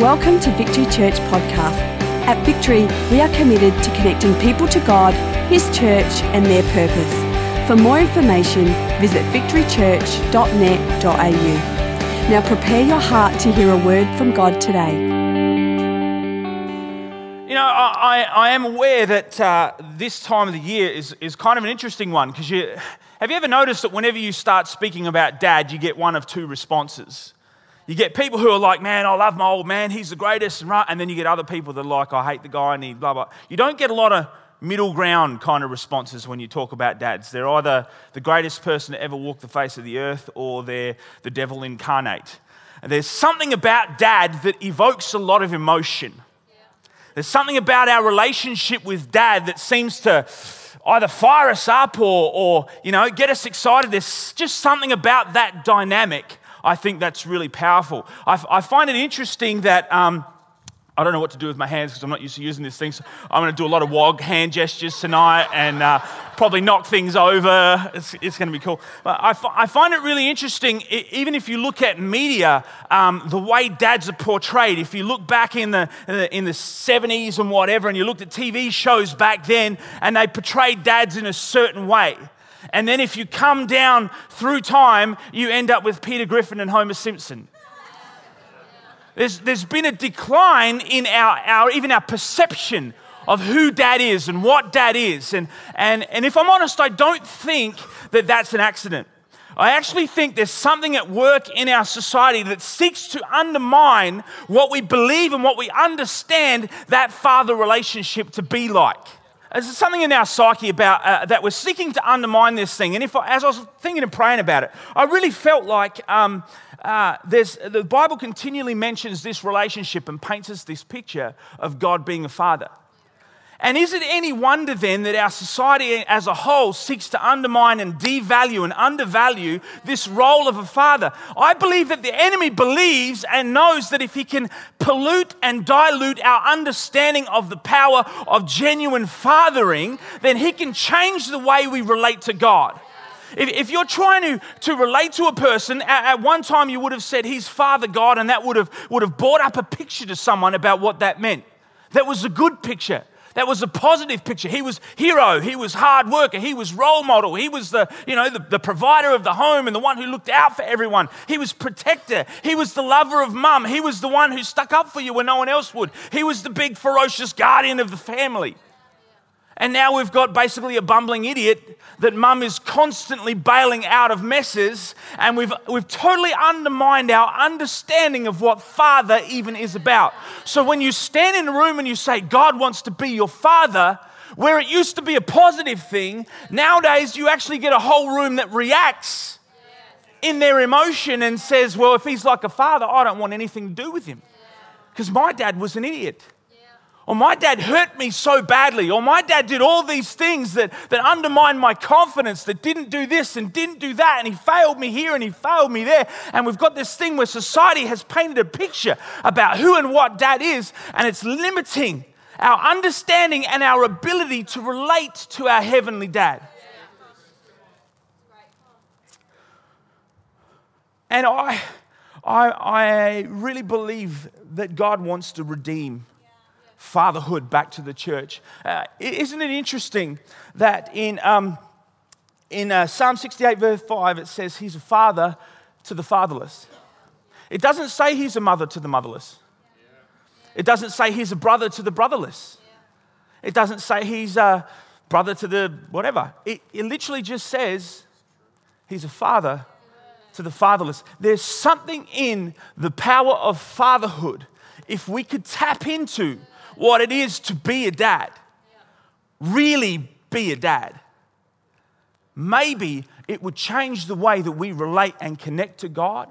Welcome to Victory Church Podcast. At Victory, we are committed to connecting people to God, His church, and their purpose. For more information, visit victorychurch.net.au. Now prepare your heart to hear a word from God today. You know, I, I am aware that uh, this time of the year is, is kind of an interesting one because you have you ever noticed that whenever you start speaking about dad, you get one of two responses? You get people who are like, man, I love my old man, he's the greatest, and then you get other people that are like, I hate the guy, and he blah, blah. You don't get a lot of middle ground kind of responses when you talk about dads. They're either the greatest person to ever walk the face of the earth or they're the devil incarnate. And there's something about dad that evokes a lot of emotion. There's something about our relationship with dad that seems to either fire us up or, or you know, get us excited. There's just something about that dynamic I think that's really powerful. I, I find it interesting that. Um, I don't know what to do with my hands because I'm not used to using these things. So I'm going to do a lot of wog hand gestures tonight and uh, probably knock things over. It's, it's going to be cool. But I, f- I find it really interesting, even if you look at media, um, the way dads are portrayed. If you look back in the, in the 70s and whatever, and you looked at TV shows back then, and they portrayed dads in a certain way. And then if you come down through time, you end up with Peter Griffin and Homer Simpson. There's, there's been a decline in our, our, even our perception of who dad is and what dad is. And, and, and if I'm honest, I don't think that that's an accident. I actually think there's something at work in our society that seeks to undermine what we believe and what we understand that father relationship to be like. There's something in our psyche about uh, that we're seeking to undermine this thing. And if I, as I was thinking and praying about it, I really felt like um, uh, the Bible continually mentions this relationship and paints us this picture of God being a father. And is it any wonder then that our society as a whole seeks to undermine and devalue and undervalue this role of a father? I believe that the enemy believes and knows that if he can pollute and dilute our understanding of the power of genuine fathering, then he can change the way we relate to God. If, you're trying to, to relate to a person, at, at, one time you would have said he's Father God, and that would have, would have brought up a picture to someone about what that meant. That was a good picture. That was a positive picture. He was hero. He was hard worker. He was role model. He was the, you know, the, the provider of the home and the one who looked out for everyone. He was protector. He was the lover of mum. He was the one who stuck up for you when no one else would. He was the big ferocious guardian of the family. And now we've got basically a bumbling idiot that mum is constantly bailing out of messes. And we've, we've totally undermined our understanding of what father even is about. So when you stand in a room and you say, God wants to be your father, where it used to be a positive thing, nowadays you actually get a whole room that reacts in their emotion and says, Well, if he's like a father, I don't want anything to do with him. Because my dad was an idiot or my dad hurt me so badly, or my dad did all these things that, that undermined my confidence, that didn't do this and didn't do that, and he failed me here and he failed me there. And we've got this thing where society has painted a picture about who and what dad is, and it's limiting our understanding and our ability to relate to our heavenly dad. And I, I, I really believe that God wants to redeem fatherhood back to the church. Uh, isn't it interesting that in, um, in uh, Psalm 68, verse 5, it says he's a father to the fatherless? It doesn't say he's a mother to the motherless. It doesn't say he's a brother to the brotherless. It doesn't say he's a brother to the whatever. It, it literally just says he's a father to the fatherless. There's something in the power of fatherhood if we could tap into what it is to be a dad. Really be a dad. Maybe it would change the way that we relate and connect to God.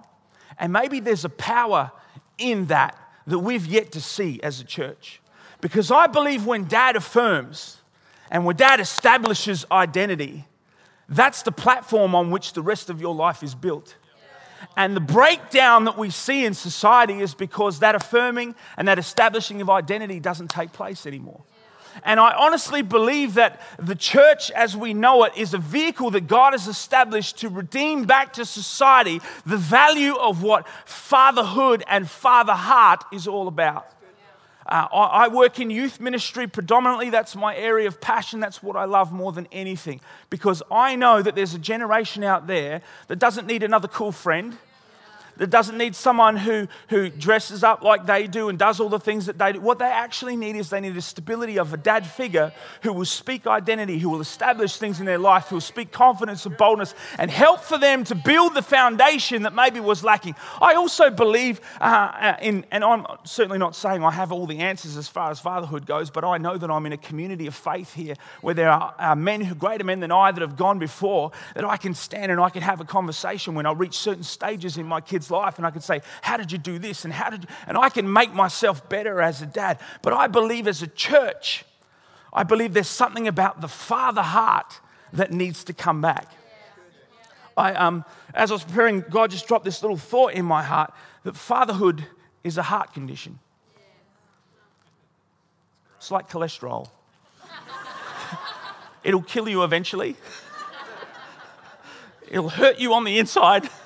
And maybe there's a power in that that we've yet to see as a church. Because I believe when dad affirms and when dad establishes identity, that's the platform on which the rest of your life is built. And the breakdown that we see in society is because that affirming and that establishing of identity doesn't take place anymore. And I honestly believe that the church as we know it is a vehicle that God has established to redeem back to society the value of what fatherhood and father heart is all about. Uh, I, I work in youth ministry predominantly. That's my area of passion. That's what I love more than anything. Because I know that there's a generation out there that doesn't need another cool friend that doesn't need someone who, who dresses up like they do and does all the things that they do. What they actually need is they need a stability of a dad figure who will speak identity, who will establish things in their life, who will speak confidence and boldness and help for them to build the foundation that maybe was lacking. I also believe uh, uh in, and I'm certainly not saying I have all the answers as far as fatherhood goes, but I know that I'm in a community of faith here where there are uh, men, who, greater men than I, that have gone before, that I can stand and I can have a conversation when I reach certain stages in my kids' life and I can say, How did you do this? And how did you? And I can make myself better as a dad. But I believe as a church, I believe there's something about the father heart that needs to come back. I, um, as I was preparing, God just dropped this little thought in my heart that fatherhood is a heart condition. It's like cholesterol. It'll kill you eventually. It'll hurt you on the inside.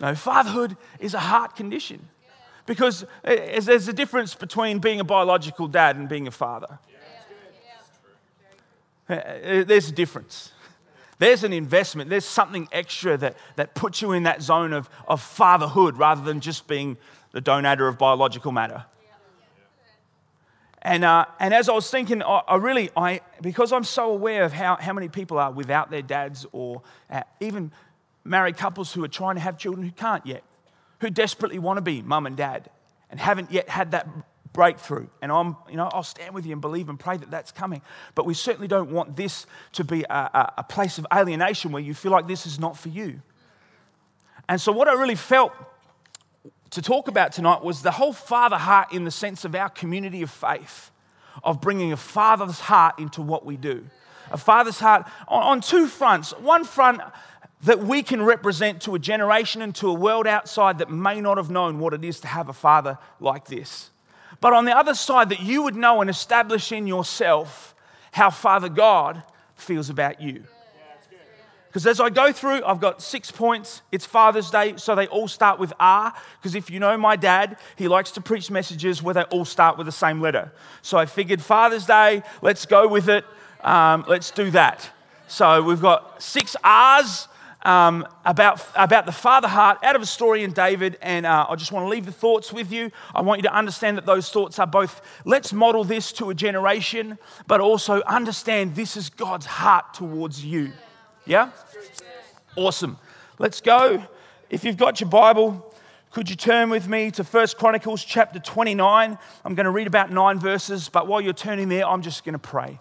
No, fatherhood is a heart condition because there's a difference between being a biological dad and being a father. There's a difference. There's an investment, there's something extra that, that puts you in that zone of, of fatherhood rather than just being the donator of biological matter. And, uh, and as I was thinking, I, I, really, I, because I'm so aware of how, how many people are without their dads or uh, even married couples who are trying to have children who can't yet, who desperately want to be mum and dad and haven't yet had that breakthrough. And I'm, you know, I'll stand with you and believe and pray that that's coming. But we certainly don't want this to be a, a, a place of alienation where you feel like this is not for you. And so, what I really felt to talk about tonight was the whole father heart in the sense of our community of faith, of bringing a father's heart into what we do. A father's heart on, on two fronts. One front, that we can represent to a generation and to a world outside that may not have known what it is to have a father like this. But on the other side, that you would know and establish in yourself how Father God feels about you. Because as I go through, I've got six points. It's Father's Day, so they all start with R. Because if you know my dad, he likes to preach messages where they all start with the same letter. So I figured Father's Day, let's go with it. Um, let's do that. So we've got six R's um, about, about the father heart out of a story in David. And uh, I just want to leave the thoughts with you. I want you to understand that those thoughts are both let's model this to a generation, but also understand this is God's heart towards you. Yeah? Awesome. Let's go. If you've got your Bible, could you turn with me to First Chronicles chapter 29? I'm going to read about nine verses, but while you're turning there, I'm just going to pray.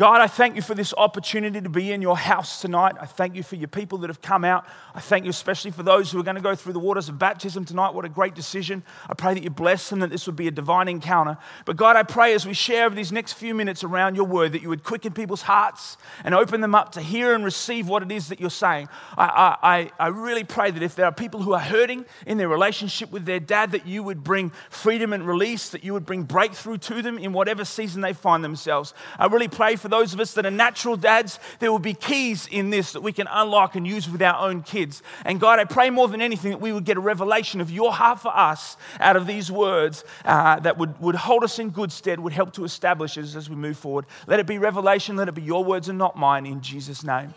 God, I thank you for this opportunity to be in your house tonight. I thank you for your people that have come out. I thank you especially for those who are going to go through the waters of baptism tonight. What a great decision. I pray that you bless them, that this would be a divine encounter. But God, I pray as we share over these next few minutes around your word that you would quicken people's hearts and open them up to hear and receive what it is that you're saying. I, I, I really pray that if there are people who are hurting in their relationship with their dad, that you would bring freedom and release, that you would bring breakthrough to them in whatever season they find themselves. I really pray for those of us that are natural dads, there will be keys in this that we can unlock and use with our own kids. And God, I pray more than anything that we would get a revelation of your heart for us out of these words uh, that would, would hold us in good stead, would help to establish us as we move forward. Let it be revelation, let it be your words and not mine. In Jesus' name,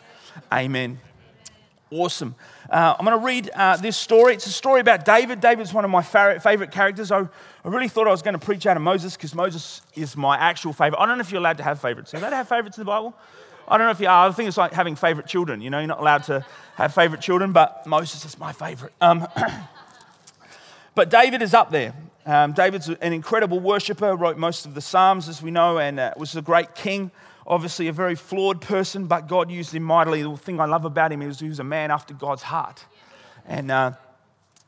amen. Awesome. Uh, I'm going to read uh, this story. It's a story about David. David's one of my favorite characters. I, I really thought I was going to preach out of Moses because Moses is my actual favorite. I don't know if you're allowed to have favorites. Are you allowed to have favorites in the Bible? I don't know if you are. I think it's like having favorite children. You know, you're not allowed to have favorite children, but Moses is my favorite. Um, but David is up there. Um, David's an incredible worshiper, wrote most of the Psalms, as we know, and uh, was a great king obviously a very flawed person, but God used him mightily. The thing I love about him is he was a man after God's heart. And, uh,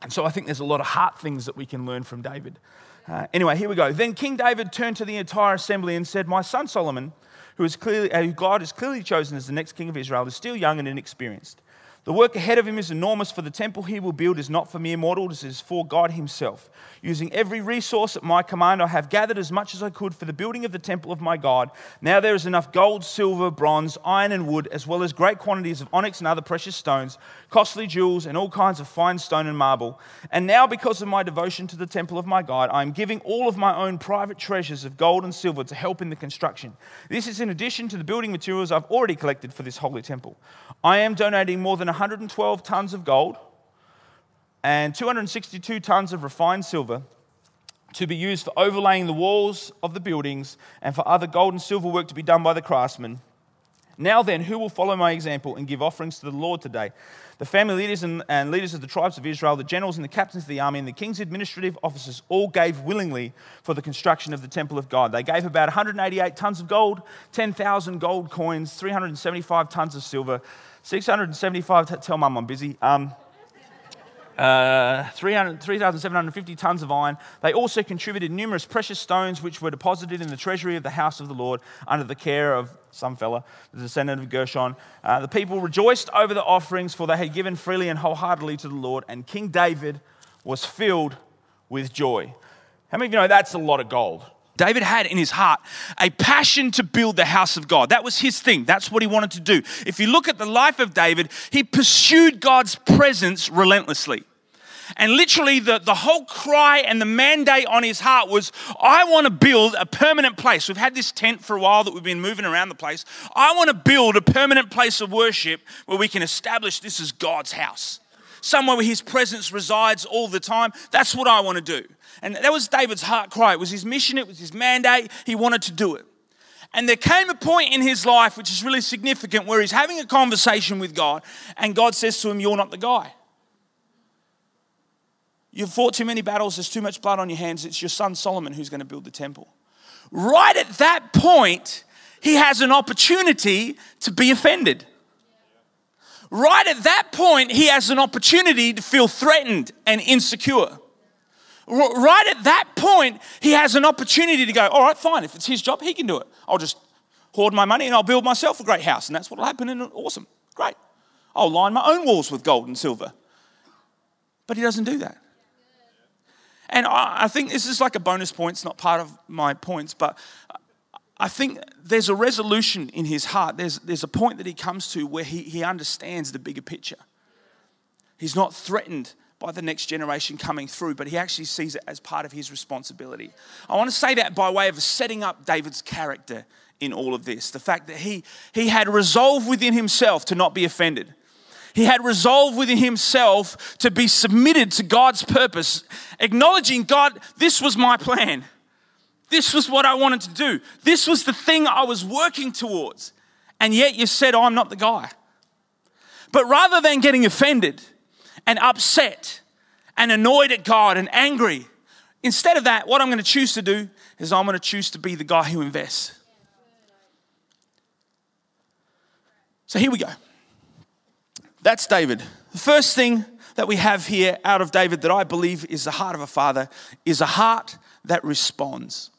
and so I think there's a lot of heart things that we can learn from David. Uh, anyway, here we go. Then King David turned to the entire assembly and said, My son Solomon, who, is clearly, uh, who God has clearly chosen as the next king of Israel, is still young and inexperienced. The work ahead of him is enormous, for the temple he will build is not for mere mortals, it is for God himself. Using every resource at my command, I have gathered as much as I could for the building of the temple of my God. Now there is enough gold, silver, bronze, iron, and wood, as well as great quantities of onyx and other precious stones, costly jewels, and all kinds of fine stone and marble. And now, because of my devotion to the temple of my God, I am giving all of my own private treasures of gold and silver to help in the construction. This is in addition to the building materials I've already collected for this holy temple. I am donating more than 112 tons of gold and 262 tons of refined silver to be used for overlaying the walls of the buildings and for other gold and silver work to be done by the craftsmen. Now then, who will follow my example and give offerings to the Lord today? The family leaders and, and, leaders of the tribes of Israel, the generals and the captains of the army, and the king's administrative officers all gave willingly for the construction of the temple of God. They gave about 188 tons of gold, 10,000 gold coins, 375 tons of silver, 675. Tell mum I'm busy. Um, uh, 3,750 tons of iron. They also contributed numerous precious stones which were deposited in the treasury of the house of the Lord under the care of some fella, the descendant of Gershon. Uh, the people rejoiced over the offerings, for they had given freely and wholeheartedly to the Lord, and King David was filled with joy. How many of you know that's a lot of gold? David had in his heart a passion to build the house of God. That was his thing. That's what he wanted to do. If you look at the life of David, he pursued God's presence relentlessly. And literally, the, the whole cry and the mandate on his heart was I want to build a permanent place. We've had this tent for a while that we've been moving around the place. I want to build a permanent place of worship where we can establish this as God's house, somewhere where his presence resides all the time. That's what I want to do. And that was David's heart cry. It was his mission, it was his mandate. He wanted to do it. And there came a point in his life, which is really significant, where he's having a conversation with God, and God says to him, You're not the guy. You've fought too many battles, there's too much blood on your hands. It's your son Solomon who's going to build the temple. Right at that point, he has an opportunity to be offended. Right at that point, he has an opportunity to feel threatened and insecure. Right at that point, he has an opportunity to go, all right, fine, if it's his job, he can do it. I'll just hoard my money and I'll build myself a great house, and that's what'll happen, and awesome, great. I'll line my own walls with gold and silver. But he doesn't do that. And I think this is like a bonus point, it's not part of my points, but I think there's a resolution in his heart. There's, there's a point that he comes to where he, he understands the bigger picture. He's not threatened by the next generation coming through, but he actually sees it as part of his responsibility. I want to say that by way of setting up David's character in all of this. The fact that he, he had resolved within himself to not be offended. He had resolved within himself to be submitted to God's purpose, acknowledging God, this was my plan. This was what I wanted to do. This was the thing I was working towards. And yet you said, oh, I'm not the guy. But rather than getting offended and upset and annoyed at God and angry, instead of that, what I'm going to choose to do is I'm going to choose to be the guy who invests. So here we go. That's David. The first thing that we have here out of David that I believe is the heart of a father is a heart that responds.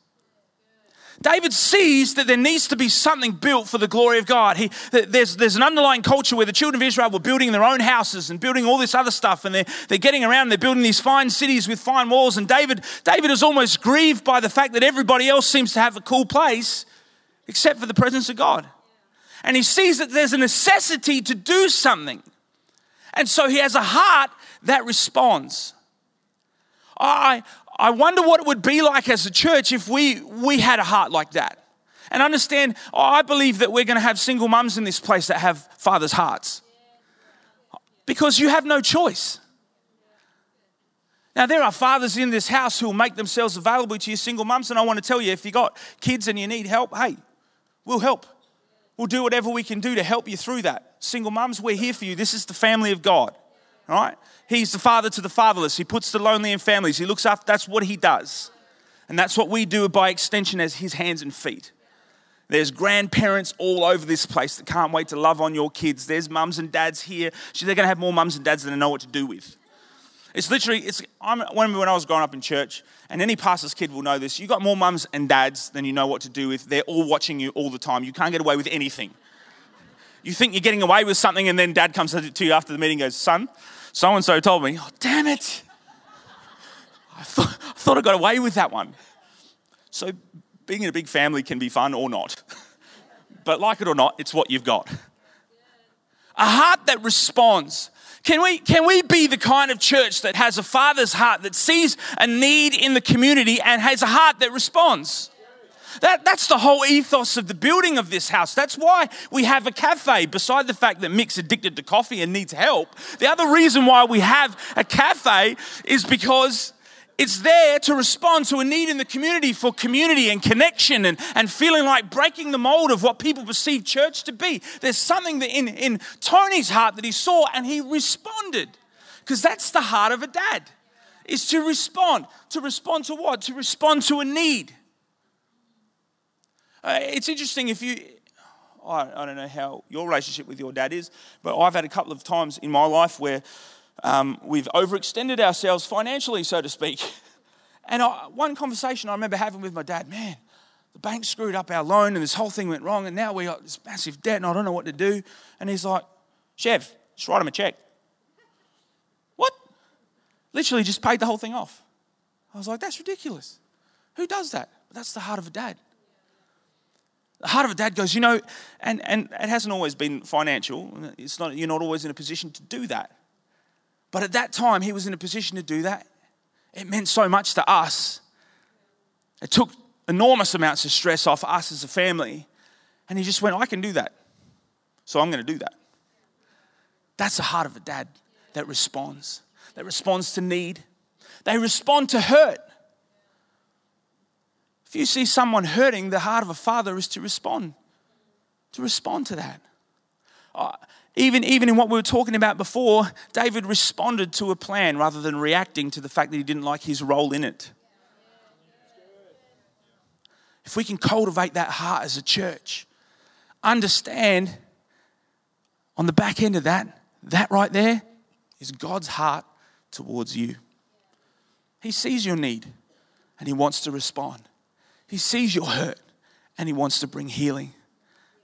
David sees that there needs to be something built for the glory of God. He, there's, there's an underlying culture where the children of Israel were building their own houses and building all this other stuff, and they're, they're getting around, they're building these fine cities with fine walls. And David, David is almost grieved by the fact that everybody else seems to have a cool place except for the presence of God. And he sees that there's a necessity to do something. And so he has a heart that responds. I, I wonder what it would be like as a church if we, we had a heart like that. And understand, oh, I believe that we're going to have single mums in this place that have fathers' hearts. Because you have no choice. Now, there are fathers in this house who will make themselves available to your single mums, and I want to tell you if you got kids and you need help, hey, we'll help. We'll do whatever we can do to help you through that. Single mums, we're here for you. This is the family of God. All right? He's the father to the fatherless. He puts the lonely in families. He looks after, that's what he does. And that's what we do by extension as his hands and feet. There's grandparents all over this place that can't wait to love on your kids. There's mums and dads here. They're going to have more mums and dads than they know what to do with. It's literally, it's, I remember when I was growing up in church, and any pastor's kid will know this. You've got more mums and dads than you know what to do with. They're all watching you all the time. You can't get away with anything. you think you're getting away with something, and then dad comes to you after the meeting and goes, Son, so and so told me, oh, damn it. I thought, I thought I got away with that one. So, being in a big family can be fun or not. but, like it or not, it's what you've got. A heart that responds. Can we, can we be the kind of church that has a father's heart that sees a need in the community and has a heart that responds? That, that's the whole ethos of the building of this house. That's why we have a cafe, beside the fact that Mick's addicted to coffee and needs help. The other reason why we have a cafe is because it's there to respond to a need in the community for community and connection and, and feeling like breaking the mold of what people perceive church to be. There's something that in, in Tony's heart that he saw and he responded. Because that's the heart of a dad, is to respond. To respond to what? To respond to a need. Uh, it's interesting if you, I, I, don't know how your relationship with your dad is, but I've had a couple of times in my life where um, we've overextended ourselves financially, so to speak. And I, one conversation I remember having with my dad, man, the bank screwed up our loan and this whole thing went wrong, and now we got this massive debt and I don't know what to do. And he's like, Chef, just write him a check. What? Literally just paid the whole thing off. I was like, that's ridiculous. Who does that? But that's the heart of a dad. The heart of a dad goes, you know, and, and it hasn't always been financial. It's not, you're not always in a position to do that. But at that time, he was in a position to do that. It meant so much to us. It took enormous amounts of stress off us as a family. And he just went, I can do that. So I'm going to do that. That's the heart of a dad that responds, that responds to need. They respond to hurt. If you see someone hurting, the heart of a father is to respond, to respond to that. Uh, even, even in what we were talking about before, David responded to a plan rather than reacting to the fact that he didn't like his role in it. If we can cultivate that heart as a church, understand on the back end of that, that right there is God's heart towards you. He sees your need and He wants to respond. He sees your hurt and he wants to bring healing.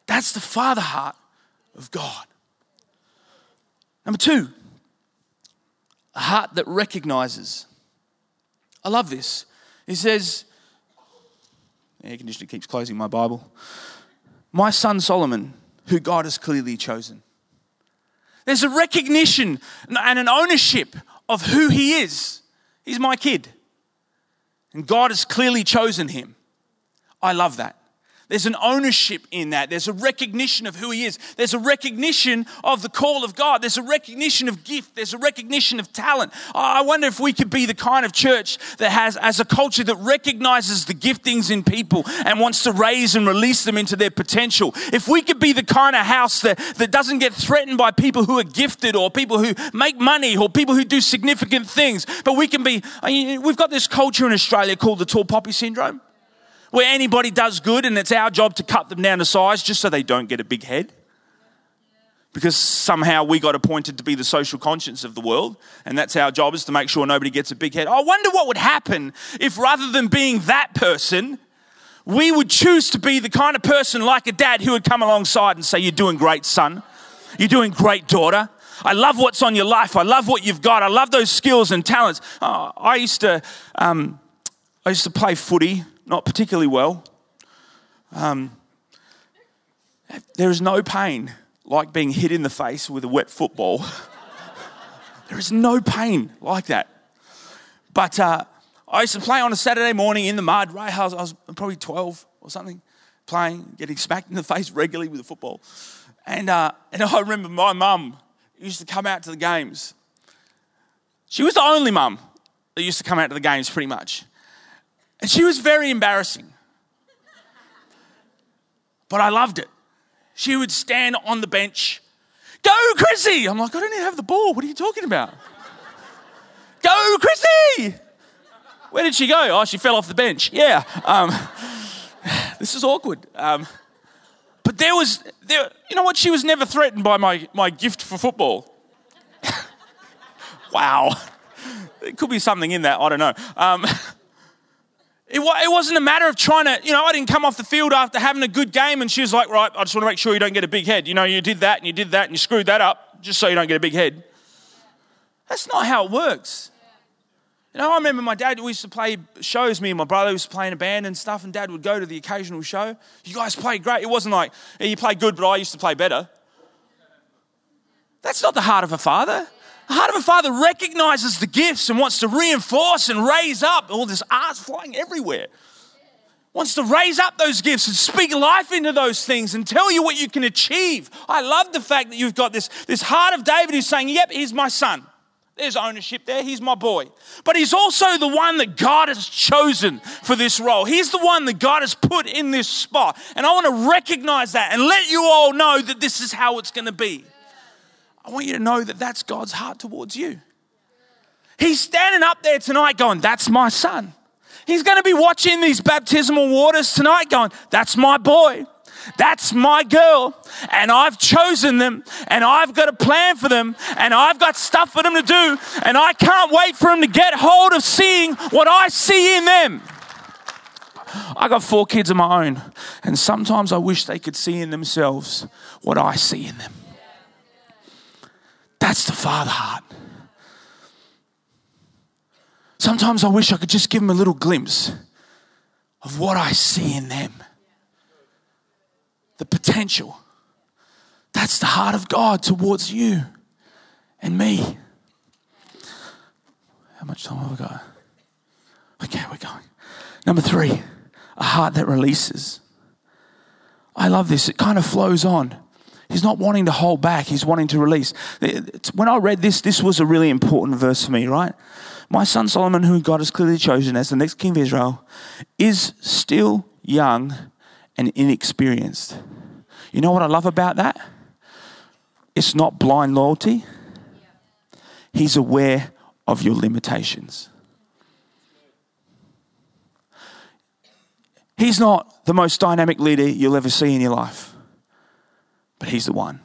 That's the father heart of God. Number two, a heart that recognizes. I love this. He says, air conditioner keeps closing my Bible. My son Solomon, who God has clearly chosen. There's a recognition and an ownership of who he is. He's my kid. And God has clearly chosen him. I love that. There's an ownership in that. There's a recognition of who He is. There's a recognition of the call of God. There's a recognition of gift. There's a recognition of talent. I wonder if we could be the kind of church that has, as a culture, that recognizes the giftings in people and wants to raise and release them into their potential. If we could be the kind of house that, that doesn't get threatened by people who are gifted or people who make money or people who do significant things, but we can be, we've got this culture in Australia called the tall poppy syndrome where anybody does good and it's our job to cut them down to size just so they don't get a big head. Because somehow we got appointed to be the social conscience of the world, and that's our job is to make sure nobody gets a big head. I wonder what would happen if rather than being that person, we would choose to be the kind of person like a dad who would come alongside and say, You're doing great, son. You're doing great, daughter. I love what's on your life. I love what you've got. I love those skills and talents. Oh, I used to, um, I used to play footy not particularly well. Um, there is no pain like being hit in the face with a wet football. there is no pain like that. But uh, I used to play on a Saturday morning in the mud. Right, I was, I was probably 12 or something, playing, getting smacked in the face regularly with a football. And, uh, and I remember my mum used to come out to the games. She was the only mum that used to come out to the games pretty much. And she was very embarrassing. But I loved it. She would stand on the bench, go, Chrissy! I'm like, I don't even have the ball. What are you talking about? go, Chrissy! Where did she go? Oh, she fell off the bench. Yeah. Um, this is awkward. Um, but there was, there, you know what? She was never threatened by my, my gift for football. wow. There could be something in that. I don't know. Um, It, it wasn't a matter of trying to, you know, I didn't come off the field after having a good game and she was like, right, I just want to make sure you don't get a big head. You know, you did that and you did that and you screwed that up just so you don't get a big head. That's not how it works. You know, I remember my dad, we used to play shows, me and my brother used to play in a band and stuff, and dad would go to the occasional show. You guys played great. It wasn't like, you played good, but I used to play better. That's not the heart of a father. The heart of a father recognizes the gifts and wants to reinforce and raise up. All this art's flying everywhere. Wants to raise up those gifts and speak life into those things and tell you what you can achieve. I love the fact that you've got this, this heart of David who's saying, Yep, he's my son. There's ownership there. He's my boy. But he's also the one that God has chosen for this role. He's the one that God has put in this spot. And I want to recognize that and let you all know that this is how it's going to be. I want you to know that that's God's heart towards you. He's standing up there tonight going, That's my son. He's going to be watching these baptismal waters tonight going, That's my boy. That's my girl. And I've chosen them. And I've got a plan for them. And I've got stuff for them to do. And I can't wait for them to get hold of seeing what I see in them. I got four kids of my own. And sometimes I wish they could see in themselves what I see in them. That's the father heart. Sometimes I wish I could just give them a little glimpse of what I see in them. The potential. That's the heart of God towards you and me. How much time have we got? Okay, we're going. Number three, a heart that releases. I love this. It kind of flows on. He's not wanting to hold back, he's wanting to release. When I read this, this was a really important verse for me, right? My son Solomon, who God has clearly chosen as the next king of Israel, is still young and inexperienced. You know what I love about that? It's not blind loyalty, he's aware of your limitations. He's not the most dynamic leader you'll ever see in your life but He's the one.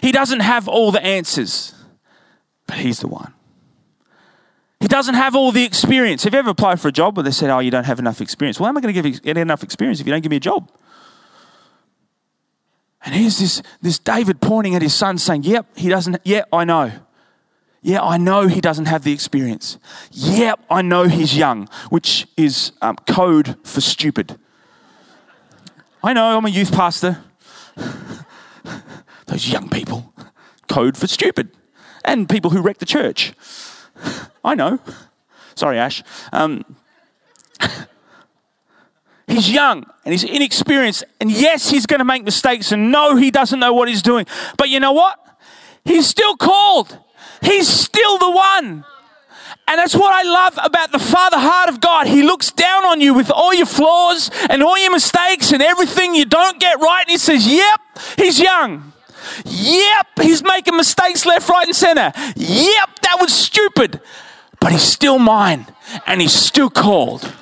He doesn't have all the answers, but He's the one. He doesn't have all the experience. Have you ever applied for a job where they said, Oh, you don't have enough experience? Well, how am I going to give, get enough experience if you don't give me a job? And here's this, this David pointing at his son saying, Yep, he doesn't, yeah, I know. Yeah, I know he doesn't have the experience. Yep, I know he's young, which is um, code for stupid. I know, I'm a youth pastor. Those young people. Code for stupid. And people who wreck the church. I know. Sorry, Ash. Um, he's young and he's inexperienced. And yes, he's going to make mistakes. And no, he doesn't know what he's doing. But you know what? He's still called. He's still the one. And that's what I love about the Father heart of God. He looks down on you with all your flaws and all your mistakes and everything you don't get right. And He says, Yep, he's young. Yep, he's making mistakes left, right, and center. Yep, that was stupid. But he's still mine and he's still called.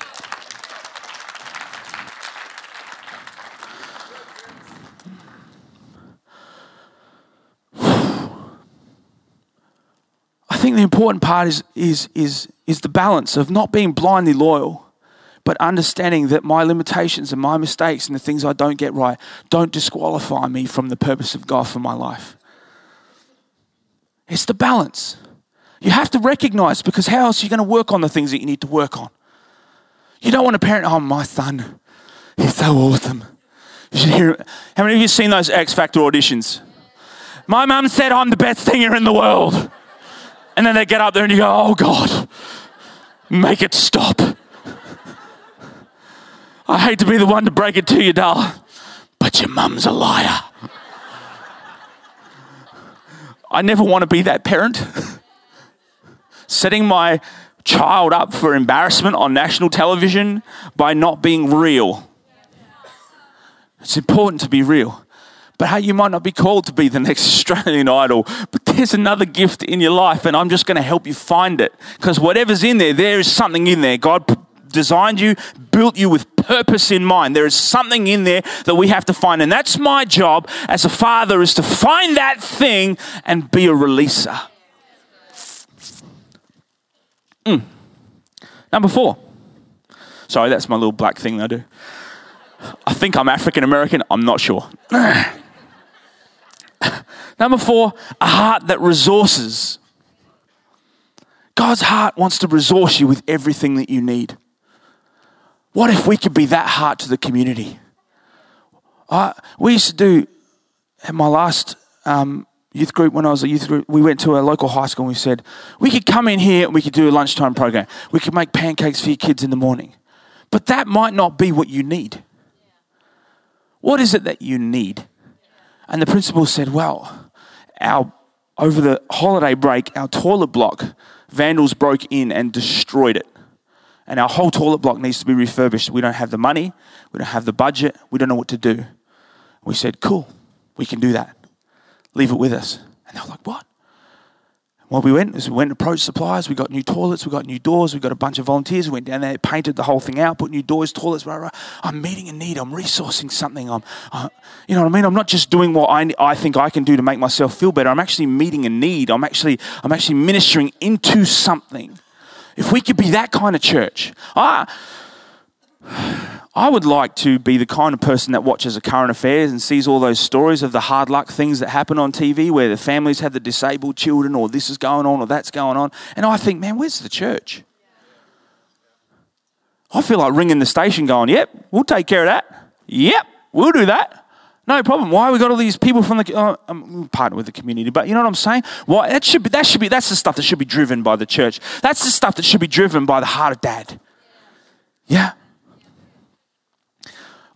Think the important part is, is, is, is the balance of not being blindly loyal, but understanding that my limitations and my mistakes and the things I don't get right don't disqualify me from the purpose of God for my life. It's the balance. You have to recognize because how else are you going to work on the things that you need to work on? You don't want a parent, oh, my son, he's so awesome. You should hear How many of you seen those X Factor auditions? My mum said I'm the best singer in the world. And then they get up there and you go, oh God, make it stop. I hate to be the one to break it to you, darling, but your mum's a liar. I never want to be that parent. Setting my child up for embarrassment on national television by not being real. It's important to be real. But hey, you might not be called to be the next Australian Idol, but there's another gift in your life, and I'm just going to help you find it. Because whatever's in there, there is something in there. God designed you, built you with purpose in mind. There is something in there that we have to find. And that's my job as a father is to find that thing and be a releaser. Mm. Number four, Sorry, that's my little black thing I do. I think I'm African American. I'm not sure. Number four, a heart that resources. God's heart wants to resource you with everything that you need. What if we could be that heart to the community? I, we used to do, at my last um, youth group, when I was a youth group, we went to a local high school and we said, we could come in here and we could do a lunchtime program. We could make pancakes for your kids in the morning. But that might not be what you need. What is it that you need? And the principal said, well, our, over the holiday break, our toilet block, vandals broke in and destroyed it. And our whole toilet block needs to be refurbished. We don't have the money, we don't have the budget, we don't know what to do. We said, cool, we can do that. Leave it with us. And they were like, what? What we went we went and approached suppliers. We got new toilets, we got new doors, we got a bunch of volunteers. We went down there, painted the whole thing out, put new doors, toilets. I'm meeting a need. I'm resourcing something. I'm, uh, you know what I mean. I'm not just doing what I, I think I can do to make myself feel better. I'm actually meeting a need. I'm actually I'm actually ministering into something. If we could be that kind of church, I. I would like to be the kind of person that watches the current affairs and sees all those stories of the hard luck things that happen on TV where the families have the disabled children or this is going on or that's going on. And I think, man, where's the church? I feel like ringing the station going, yep, we'll take care of that. Yep, we'll do that. No problem. Why we got all these people from the uh, I'm partner with the community, but you know what I'm saying? Why that should be that should be that's the stuff that should be driven by the church. That's the stuff that should be driven by the heart of dad. Yeah.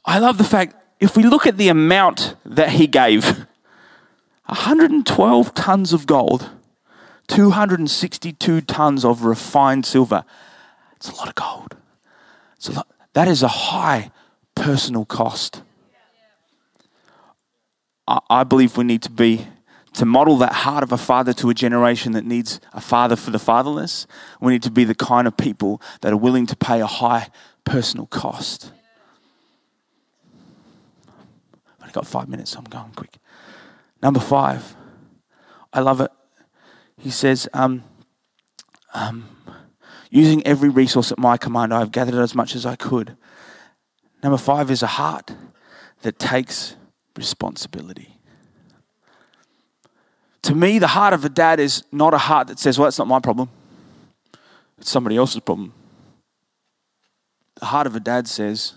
I love the fact, if we look at the amount that he gave 112 tons of gold, 262 tons of refined silver. It's a lot of gold. It's a lot. That is a high personal cost. I, I believe we need to be to model that heart of a father to a generation that needs a father for the fatherless. We need to be the kind of people that are willing to pay a high personal cost. Got five minutes, so I'm going quick. Number five, I love it. He says, um, um, using every resource at my command, I have gathered as much as I could. Number five is a heart that takes responsibility. To me, the heart of a dad is not a heart that says, Well, it's not my problem, it's somebody else's problem. The heart of a dad says,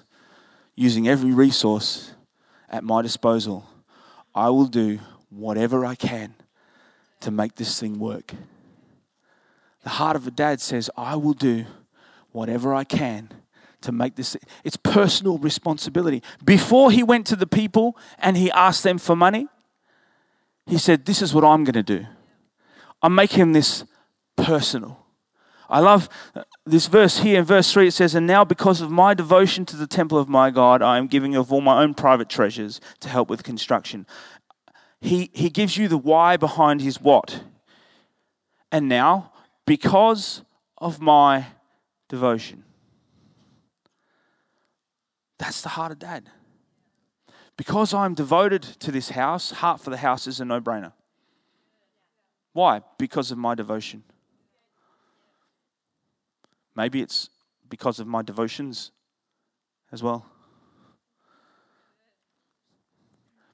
using every resource at my disposal, I will do whatever I can to make this thing work. The heart of a dad says, I will do whatever I can to make this. It's personal responsibility. Before he went to the people and he asked them for money, he said, This is what I'm going to do. I'm making this personal. I love this verse here in verse 3. It says, And now, because of my devotion to the temple of my God, I am giving of all my own private treasures to help with construction. He, he gives you the why behind his what. And now, because of my devotion. That's the heart of dad. Because I'm devoted to this house, heart for the house is a no brainer. Why? Because of my devotion. Maybe it's because of my devotions as well.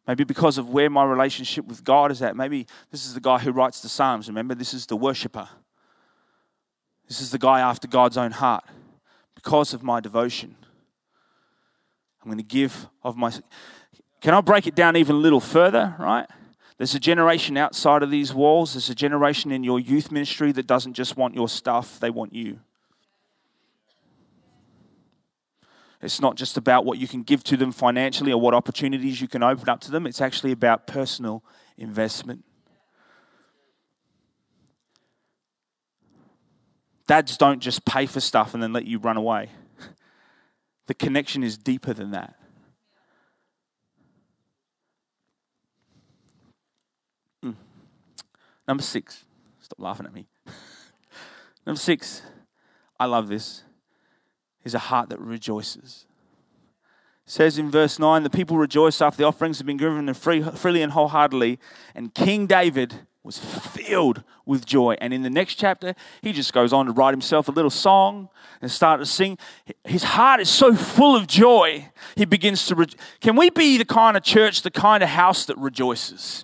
Maybe because of where my relationship with God is at. Maybe this is the guy who writes the Psalms. Remember, this is the worshiper. This is the guy after God's own heart. Because of my devotion, I'm going to give of my. Can I break it down even a little further, right? There's a generation outside of these walls. There's a generation in your youth ministry that doesn't just want your stuff, they want you. It's not just about what you can give to them financially or what opportunities you can open up to them. It's actually about personal investment. Dads don't just pay for stuff and then let you run away. The connection is deeper than that. Mm. Number six. Stop laughing at me. Number six. I love this is a heart that rejoices. It says in verse 9, the people rejoice after the offerings have been given free, freely and wholeheartedly. And King David was filled with joy. And in the next chapter, he just goes on to write himself a little song and start to sing. His heart is so full of joy, he begins to. Re- Can we be the kind of church, the kind of house that rejoices?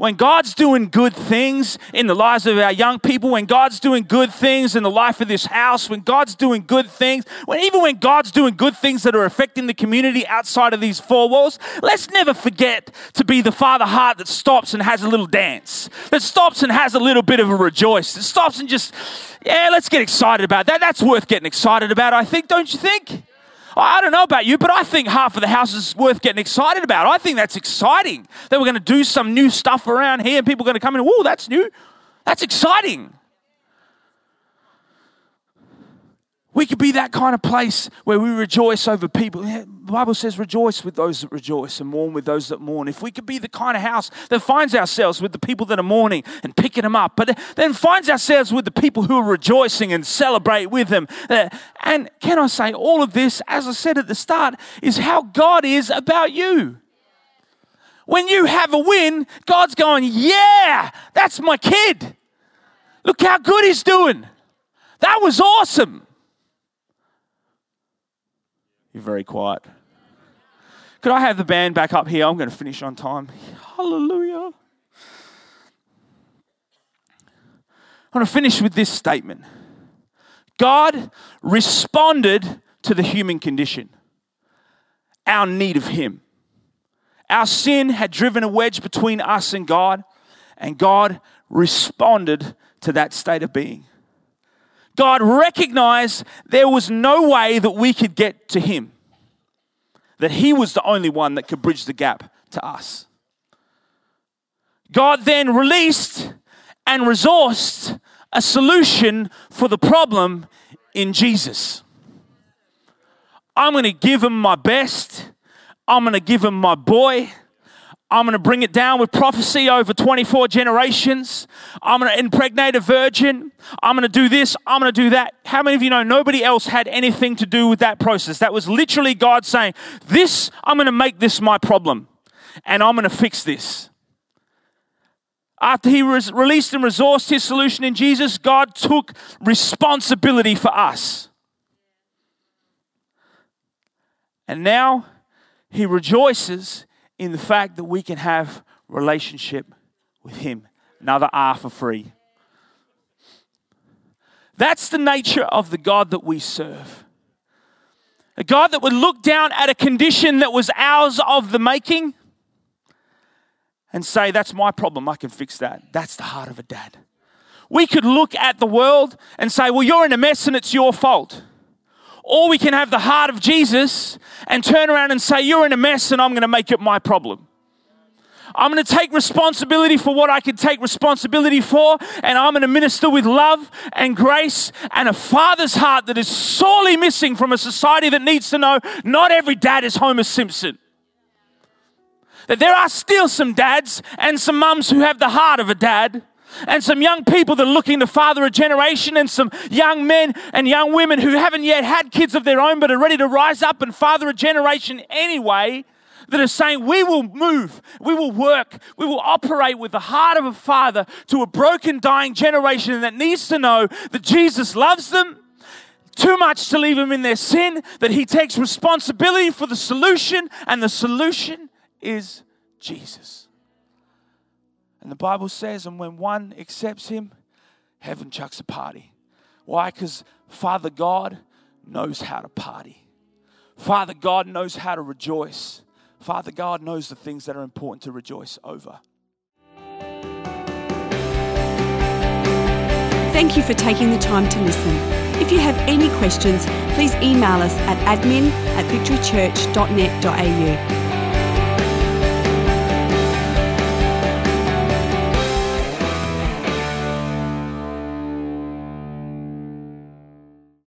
When God's doing good things in the lives of our young people, when God's doing good things in the life of this house, when God's doing good things, when even when God's doing good things that are affecting the community outside of these four walls, let's never forget to be the father heart that stops and has a little dance, that stops and has a little bit of a rejoice, that stops and just, yeah, let's get excited about that. That's worth getting excited about, I think, don't you think? Oh, I don't know about you, but I think half of the house is worth getting excited about. I think that's exciting that we're going to do some new stuff around here and people are going to come in, whoa, that's new. That's exciting. We could be that kind of place where we rejoice over people. The Bible says, rejoice with those that rejoice and mourn with those that mourn. If we could be the kind of house that finds ourselves with the people that are mourning and picking them up, but then finds ourselves with the people who are rejoicing and celebrate with them. Uh, and can I say, all of this, as I said at the start, is how God is about you. When you have a win, God's going, yeah, that's my kid. Look how good he's doing. That was awesome. You're very quiet. Could I have the band back up here? I'm going to finish on time. Hallelujah. I want to finish with this statement God responded to the human condition, our need of Him. Our sin had driven a wedge between us and God, and God responded to that state of being. God recognized there was no way that we could get to Him, that He was the only one that could bridge the gap to us. God then released and resourced a solution for the problem in Jesus. I'm going to give him my best. I'm going to give him my boy. I'm going to bring it down with prophecy over 24 generations. I'm going to impregnate a virgin. I'm going to do this. I'm going to do that. How many of you know nobody else had anything to do with that process? That was literally God saying, This, I'm going to make this my problem and I'm going to fix this. After he res- released and resourced his solution in Jesus, God took responsibility for us. And now he rejoices in the fact that we can have relationship with him. Another R for free. That's the nature of the god that we serve. A god that would look down at a condition that was ours of the making and say that's my problem. I can fix that. That's the heart of a dad. We could look at the world and say well you're in a mess and it's your fault or we can have the heart of Jesus and turn around and say, You're in a mess and I'm going to make it my problem. I'm going to take responsibility for what I can take responsibility for, and I'm going to minister with love and grace and a father's heart that is sorely missing from a society that needs to know not every dad is Homer Simpson. That there are still some dads and some mums who have the heart of a dad and some young people that are looking to father a generation, and some young men and young women who haven't yet had kids of their own but are ready to rise up and father a generation anyway, that are saying, We will move, we will work, we will operate with the heart of a father to a broken, dying generation that needs to know that Jesus loves them. Too much to leave them in their sin, that he takes responsibility for the solution, and the solution is Jesus. And the Bible says, and when one accepts him, heaven chucks a party. Why? Because Father God knows how to party. Father God knows how to rejoice. Father God knows the things that are important to rejoice over. Thank you for taking the time to listen. If you have any questions, please email us at admin at victorychurch.net.au